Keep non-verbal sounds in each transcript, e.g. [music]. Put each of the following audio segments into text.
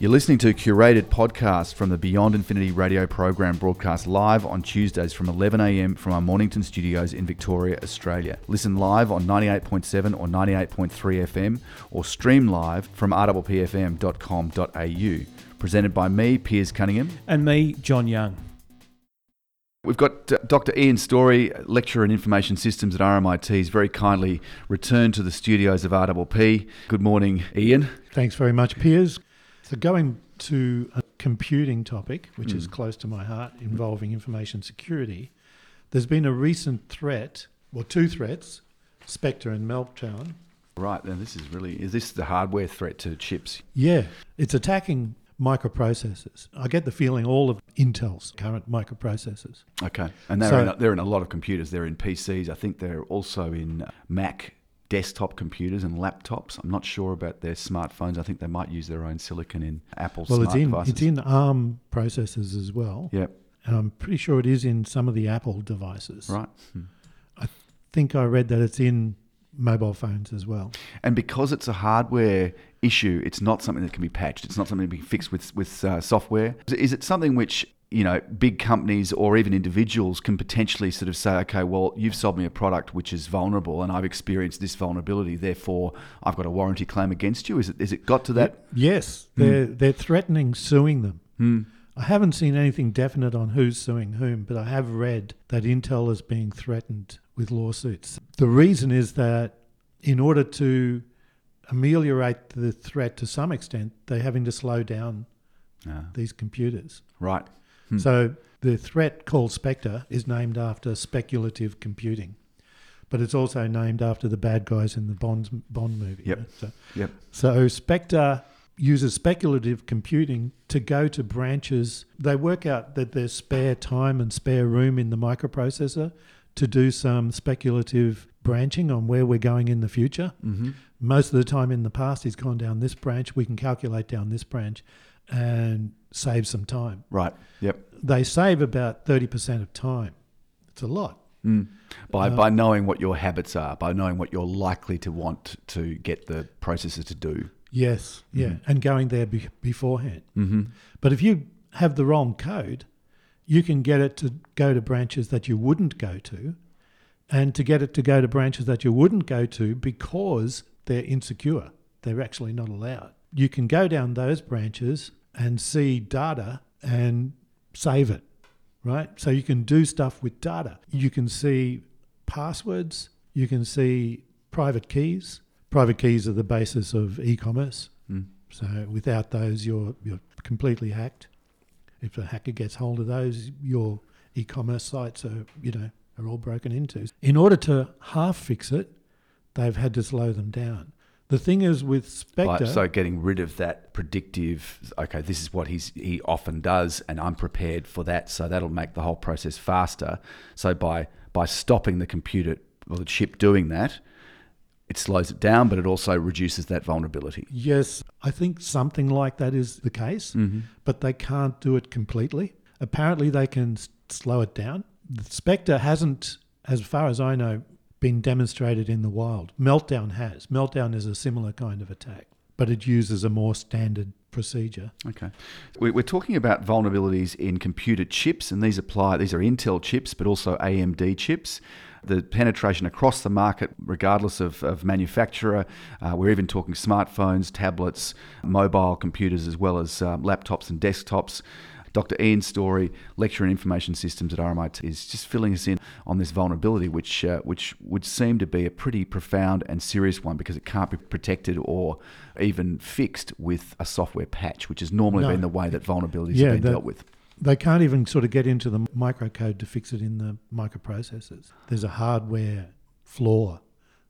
You're listening to a curated podcast from the Beyond Infinity radio program broadcast live on Tuesdays from 11am from our Mornington studios in Victoria, Australia. Listen live on 98.7 or 98.3 FM or stream live from rwpfm.com.au. Presented by me, Piers Cunningham. And me, John Young. We've got uh, Dr. Ian Storey, lecturer in information systems at RMIT. He's very kindly returned to the studios of RWP. Good morning, Ian. Thanks very much, Piers. So, going to a computing topic, which mm. is close to my heart, involving information security, there's been a recent threat, or two threats, Spectre and Meltdown. Right, now this is really, is this the hardware threat to chips? Yeah, it's attacking microprocessors. I get the feeling all of Intel's current microprocessors. Okay, and they're, so, in a, they're in a lot of computers. They're in PCs. I think they're also in Mac desktop computers and laptops. I'm not sure about their smartphones. I think they might use their own silicon in Apple well, smart it's in, devices. It's in ARM processors as well. Yep. And I'm pretty sure it is in some of the Apple devices. Right. Hmm. I think I read that it's in mobile phones as well. And because it's a hardware issue, it's not something that can be patched. It's not something to be fixed with with uh, software. Is it something which you know, big companies or even individuals can potentially sort of say, okay, well, you've sold me a product which is vulnerable and I've experienced this vulnerability, therefore I've got a warranty claim against you. Is it, is it got to that? Yes, hmm. they're, they're threatening suing them. Mm. I haven't seen anything definite on who's suing whom, but I have read that Intel is being threatened with lawsuits. The reason is that in order to ameliorate the threat to some extent, they're having to slow down ah. these computers. Right. Hmm. So the threat called Spectre is named after speculative computing, but it's also named after the bad guys in the Bond Bond movie. Yep. So, yep. So Spectre uses speculative computing to go to branches. They work out that there's spare time and spare room in the microprocessor to do some speculative branching on where we're going in the future. Mm-hmm. Most of the time in the past, he's gone down this branch. We can calculate down this branch and save some time. Right. Yep. They save about 30% of time. It's a lot. Mm. By, uh, by knowing what your habits are, by knowing what you're likely to want to get the processor to do. Yes, yeah, mm-hmm. and going there be- beforehand. Mm-hmm. But if you have the wrong code, you can get it to go to branches that you wouldn't go to, and to get it to go to branches that you wouldn't go to because they're insecure. They're actually not allowed. You can go down those branches and see data and save it, right? So you can do stuff with data. You can see passwords, you can see private keys. Private keys are the basis of e-commerce. Mm. So without those, you're you're completely hacked. If a hacker gets hold of those, your e-commerce sites are you know are all broken into. In order to half fix it, they've had to slow them down. The thing is with Spectre. so getting rid of that predictive, okay, this is what he's he often does, and I'm prepared for that, so that'll make the whole process faster. So by by stopping the computer or the chip doing that, it slows it down, but it also reduces that vulnerability. Yes, I think something like that is the case, mm-hmm. but they can't do it completely. Apparently, they can slow it down. The Spectre hasn't, as far as I know, been demonstrated in the wild. Meltdown has. Meltdown is a similar kind of attack, but it uses a more standard procedure. Okay. We're talking about vulnerabilities in computer chips, and these apply, these are Intel chips, but also AMD chips. The penetration across the market, regardless of, of manufacturer, uh, we're even talking smartphones, tablets, mobile computers, as well as uh, laptops and desktops. Dr. Ian Storey, lecturer in information systems at RMIT, is just filling us in on this vulnerability, which uh, which would seem to be a pretty profound and serious one because it can't be protected or even fixed with a software patch, which has normally no. been the way that vulnerabilities yeah, have been dealt with. They can't even sort of get into the microcode to fix it in the microprocessors. There's a hardware flaw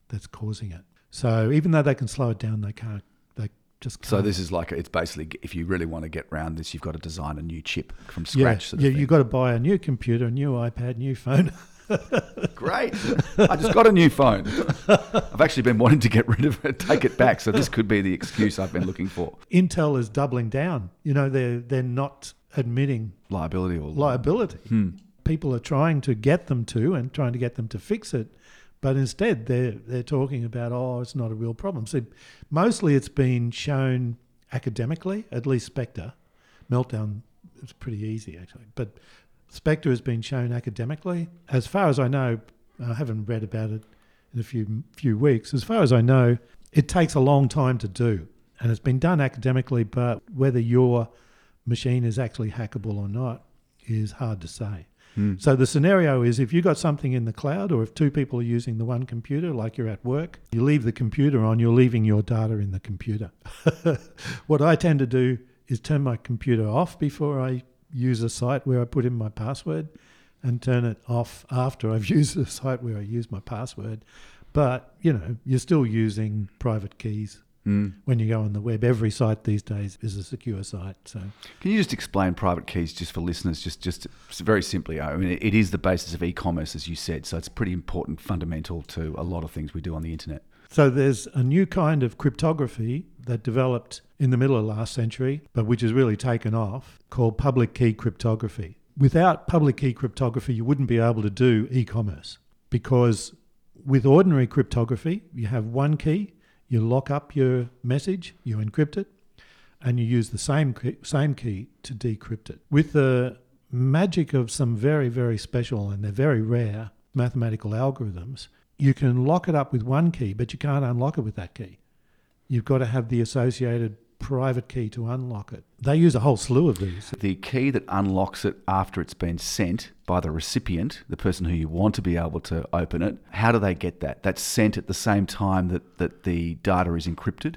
that's causing it. So even though they can slow it down, they can't They just so this is like it's basically if you really want to get around this, you've got to design a new chip from scratch. Yeah, yeah, you've got to buy a new computer, a new iPad, new phone. [laughs] Great! I just got a new phone. I've actually been wanting to get rid of it, take it back. So this could be the excuse I've been looking for. Intel is doubling down. You know, they're they're not admitting liability or liability. Hmm. People are trying to get them to and trying to get them to fix it but instead, they're, they're talking about, oh, it's not a real problem. So mostly it's been shown academically, at least Spectre. Meltdown is pretty easy actually, but Spectre has been shown academically. As far as I know, I haven't read about it in a few few weeks. As far as I know, it takes a long time to do, and it's been done academically. But whether your machine is actually hackable or not is hard to say. Hmm. So the scenario is if you've got something in the cloud or if two people are using the one computer, like you're at work, you leave the computer on, you're leaving your data in the computer. [laughs] what I tend to do is turn my computer off before I use a site where I put in my password and turn it off after I've [laughs] used the site where I use my password. But, you know, you're still using private keys Hmm. when you go on the web. Every site these days is a secure site. So Can you just explain private keys just for listeners, just just very simply? I mean, it is the basis of e-commerce, as you said, so it's pretty important, fundamental to a lot of things we do on the internet. So there's a new kind of cryptography that developed in the middle of last century, but which has really taken off, called public key cryptography. Without public key cryptography, you wouldn't be able to do e-commerce because with ordinary cryptography, you have one key, you lock up your message, you encrypt it, and you use the same key, same key to decrypt it. With the magic of some very very special and they're very rare mathematical algorithms, you can lock it up with one key, but you can't unlock it with that key. You've got to have the associated private key to unlock it. They use a whole slew of these. The key that unlocks it after it's been sent by the recipient, the person who you want to be able to open it, how do they get that? That's sent at the same time that, that the data is encrypted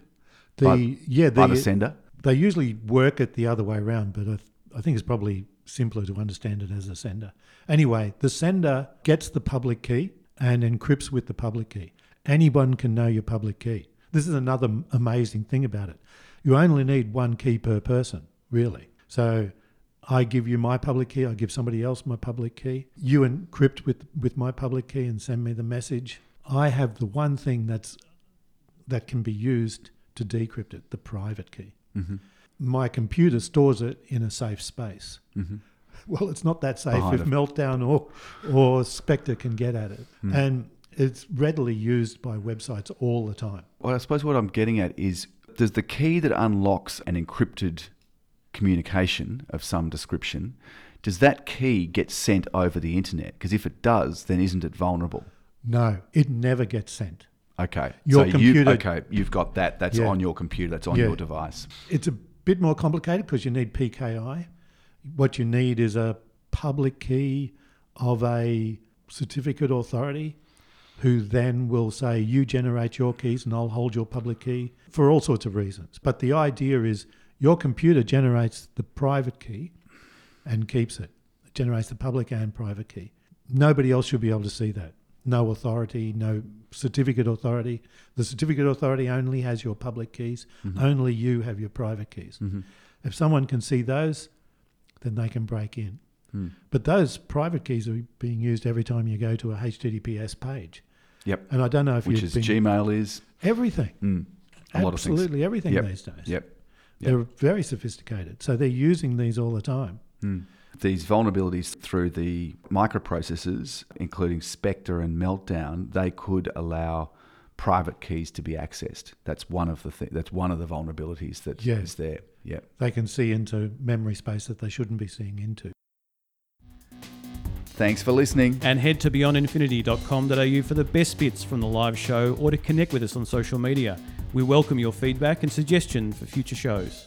The By- yeah, by the, the sender? they usually work it the other way around, but I, th- I think it's probably simpler to understand it as a sender. Anyway, the sender gets the public key and encrypts with the public key. Anyone can know your public key. This is another amazing thing about it. You only need one key per person, really. So I give you my public key, I give somebody else my public key. You encrypt with, with my public key and send me the message. I have the one thing that's that can be used to decrypt it, the private key hmm my computer stores it in a safe space. hmm Well, it's not that safe Behind if Meltdown or or Spectre can get at it, Mm. and it's readily used by websites all the time. Well, I suppose what I'm getting at is does the key that unlocks an encrypted communication of some description, does that key get sent over the internet? Because if it does, then isn't it vulnerable? No, it never gets sent. Okay. Your so computer- You, okay, you've got that. That's Yeah. on your computer. That's on Yeah. your device. It's a bit more complicated because you need PKI. What you need is a public key of a certificate authority who then will say, You generate your keys and I'll hold your public key for all sorts of reasons. But the idea is your computer generates the private key and keeps it, it generates the public and private key. Nobody else should be able to see that. No authority, no certificate authority. The certificate authority only has your public keys. Mm-hmm. Only you have your private keys. Mhm. If someone can see those, then they can break in. Hmm. But those private keys are being used every time you go to a HTTPS page. Yep. And I don't know if Which is been Gmail is everything. mm, a lot of things. Absolutely everything Yep. these days. Yep. They're very sophisticated. So they're using these all the time. Mm. These vulnerabilities through the microprocessors, including Spectre and Meltdown, they could allow private keys to be accessed. That's one of the th- that's one of the vulnerabilities that is Yeah. there. Yeah. They can see into memory space that they shouldn't be seeing into. Thanks for listening. And head to beyondinfinity.com.au for the best bits from the live show or to connect with us on social media. We welcome your feedback and suggestion for future shows.